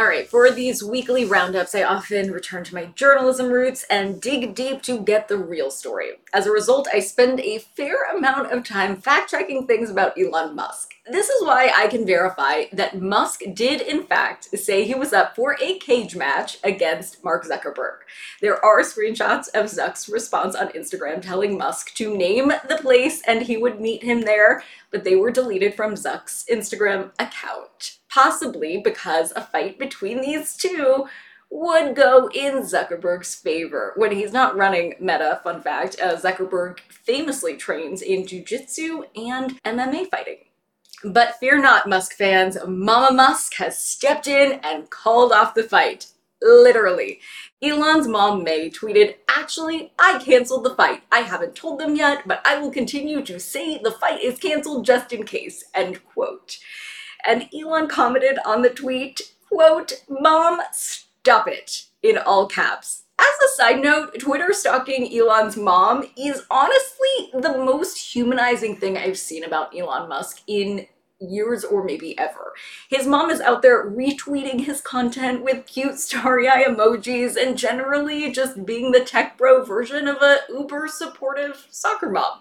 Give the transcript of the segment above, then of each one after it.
All right, for these weekly roundups, I often return to my journalism roots and dig deep to get the real story. As a result, I spend a fair amount of time fact checking things about Elon Musk. This is why I can verify that Musk did, in fact, say he was up for a cage match against Mark Zuckerberg. There are screenshots of Zuck's response on Instagram telling Musk to name the place and he would meet him there, but they were deleted from Zuck's Instagram account possibly because a fight between these two would go in Zuckerberg's favor. When he's not running Meta, fun fact, uh, Zuckerberg famously trains in jujitsu and MMA fighting. But fear not, Musk fans, Mama Musk has stepped in and called off the fight. Literally. Elon's mom, May, tweeted, Actually, I canceled the fight. I haven't told them yet, but I will continue to say the fight is canceled just in case. End quote. And Elon commented on the tweet, quote, Mom, stop it, in all caps. As a side note, Twitter stalking Elon's mom is honestly the most humanizing thing I've seen about Elon Musk in years or maybe ever. His mom is out there retweeting his content with cute starry eye emojis and generally just being the tech bro version of a uber supportive soccer mom.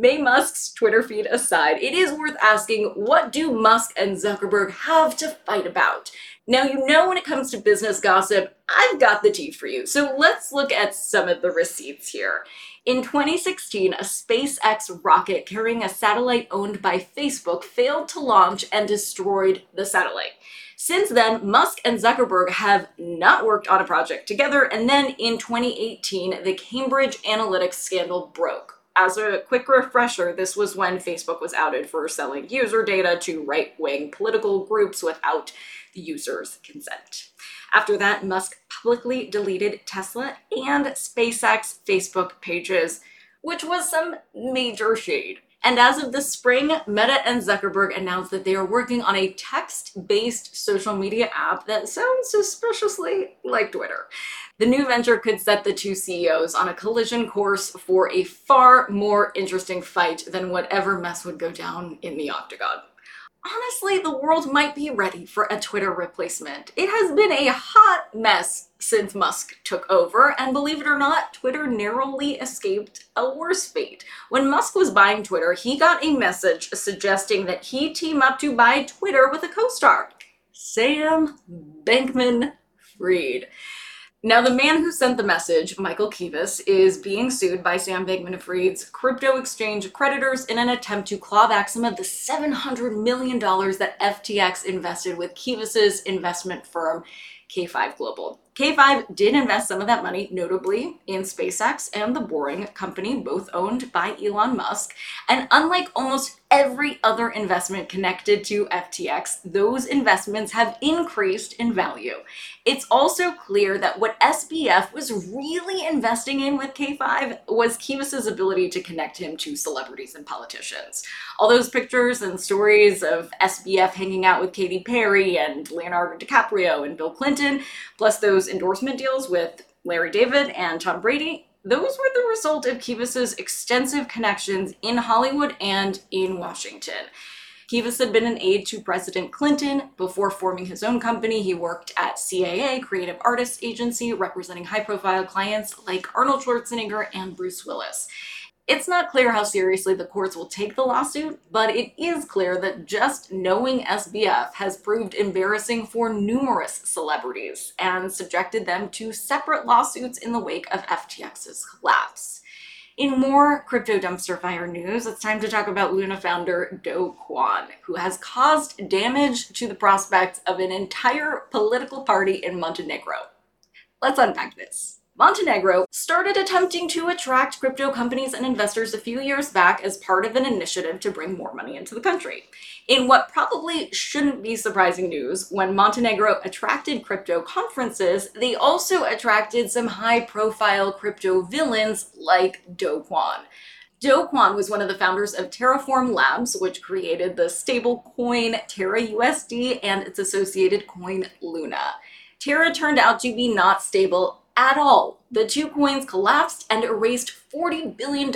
May Musk's Twitter feed aside, it is worth asking what do Musk and Zuckerberg have to fight about? Now, you know, when it comes to business gossip, I've got the tea for you. So let's look at some of the receipts here. In 2016, a SpaceX rocket carrying a satellite owned by Facebook failed to launch and destroyed the satellite. Since then, Musk and Zuckerberg have not worked on a project together, and then in 2018, the Cambridge Analytica scandal broke as a quick refresher, this was when Facebook was outed for selling user data to right wing political groups without the user's consent. After that, Musk publicly deleted Tesla and SpaceX Facebook pages, which was some major shade. And as of the spring, Meta and Zuckerberg announced that they are working on a text based social media app that sounds suspiciously like Twitter. The new venture could set the two CEOs on a collision course for a far more interesting fight than whatever mess would go down in the Octagon honestly, the world might be ready for a Twitter replacement. It has been a hot mess since Musk took over, and believe it or not, Twitter narrowly escaped a worse fate. When Musk was buying Twitter, he got a message suggesting that he team up to buy Twitter with a co star, Sam Bankman Fried. Now, the man who sent the message, Michael Kives, is being sued by Sam Bankman Fried's crypto exchange creditors in an attempt to claw back some of the $700 million that FTX invested with Kives's investment firm, K5 Global. K5 did invest some of that money, notably in SpaceX and The Boring Company, both owned by Elon Musk. And unlike almost every other investment connected to FTX, those investments have increased in value. It's also clear that what SBF was really investing in with K5 was Kives's ability to connect him to celebrities and politicians. All those pictures and stories of SBF hanging out with Katy Perry and Leonardo DiCaprio and Bill Clinton, plus those endorsement deals with Larry David and Tom Brady, those were the result of Kives's extensive connections in Hollywood and in Washington. Kives had been an aide to President Clinton. Before forming his own company, he worked at CAA, Creative Artists Agency, representing high profile clients like Arnold Schwarzenegger and Bruce Willis. It's not clear how seriously the courts will take the lawsuit, but it is clear that just knowing SBF has proved embarrassing for numerous celebrities and subjected them to separate lawsuits in the wake of FTX's collapse. In more crypto dumpster fire news, it's time to talk about Luna founder Do Kwon, who has caused damage to the prospects of an entire political party in Montenegro. Let's unpack this. Montenegro started attempting to attract crypto companies and investors a few years back as part of an initiative to bring more money into the country. In what probably shouldn't be surprising news, when Montenegro attracted crypto conferences, they also attracted some high profile crypto villains like Do Kwon. Do Kwon was one of the founders of Terraform Labs, which created the stablecoin Terra USD and its associated coin Luna. Terra turned out to be not stable at all. The two coins collapsed and erased $40 billion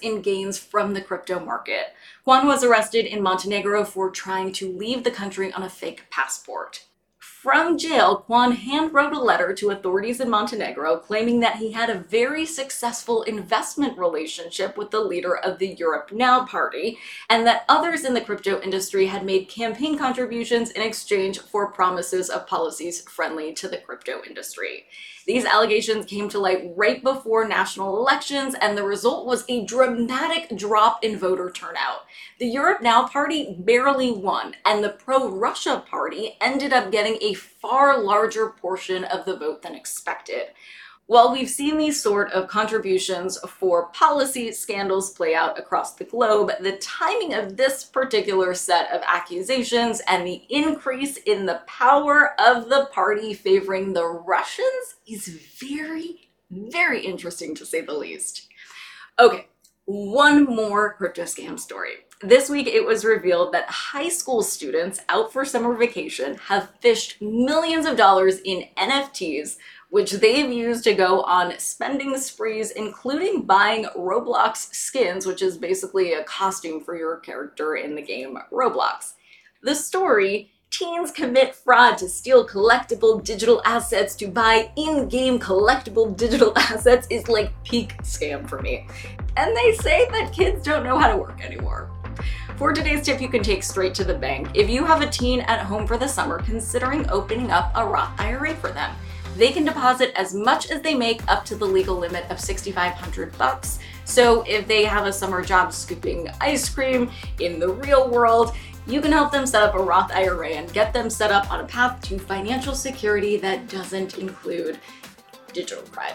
in gains from the crypto market. Kwon was arrested in Montenegro for trying to leave the country on a fake passport. From jail, Kwon handwrote a letter to authorities in Montenegro claiming that he had a very successful investment relationship with the leader of the Europe Now party, and that others in the crypto industry had made campaign contributions in exchange for promises of policies friendly to the crypto industry. These allegations came to light right before national elections, and the result was a dramatic drop in voter turnout. The Europe Now party barely won, and the pro Russia party ended up getting a far larger portion of the vote than expected. While we've seen these sort of contributions for policy scandals play out across the globe, the timing of this particular set of accusations and the increase in the power of the party favoring the Russians is very, very interesting to say the least. Okay, one more crypto scam story. This week, it was revealed that high school students out for summer vacation have phished millions of dollars in NFTs, which they've used to go on spending sprees, including buying Roblox skins, which is basically a costume for your character in the game Roblox. The story teens commit fraud to steal collectible digital assets to buy in game collectible digital assets is like peak scam for me. And they say that kids don't know how to work anymore. For today's tip, you can take straight to the bank. If you have a teen at home for the summer considering opening up a Roth IRA for them, they can deposit as much as they make up to the legal limit of 6500 bucks. So if they have a summer job scooping ice cream in the real world, you can help them set up a Roth IRA and get them set up on a path to financial security that doesn't include digital crime.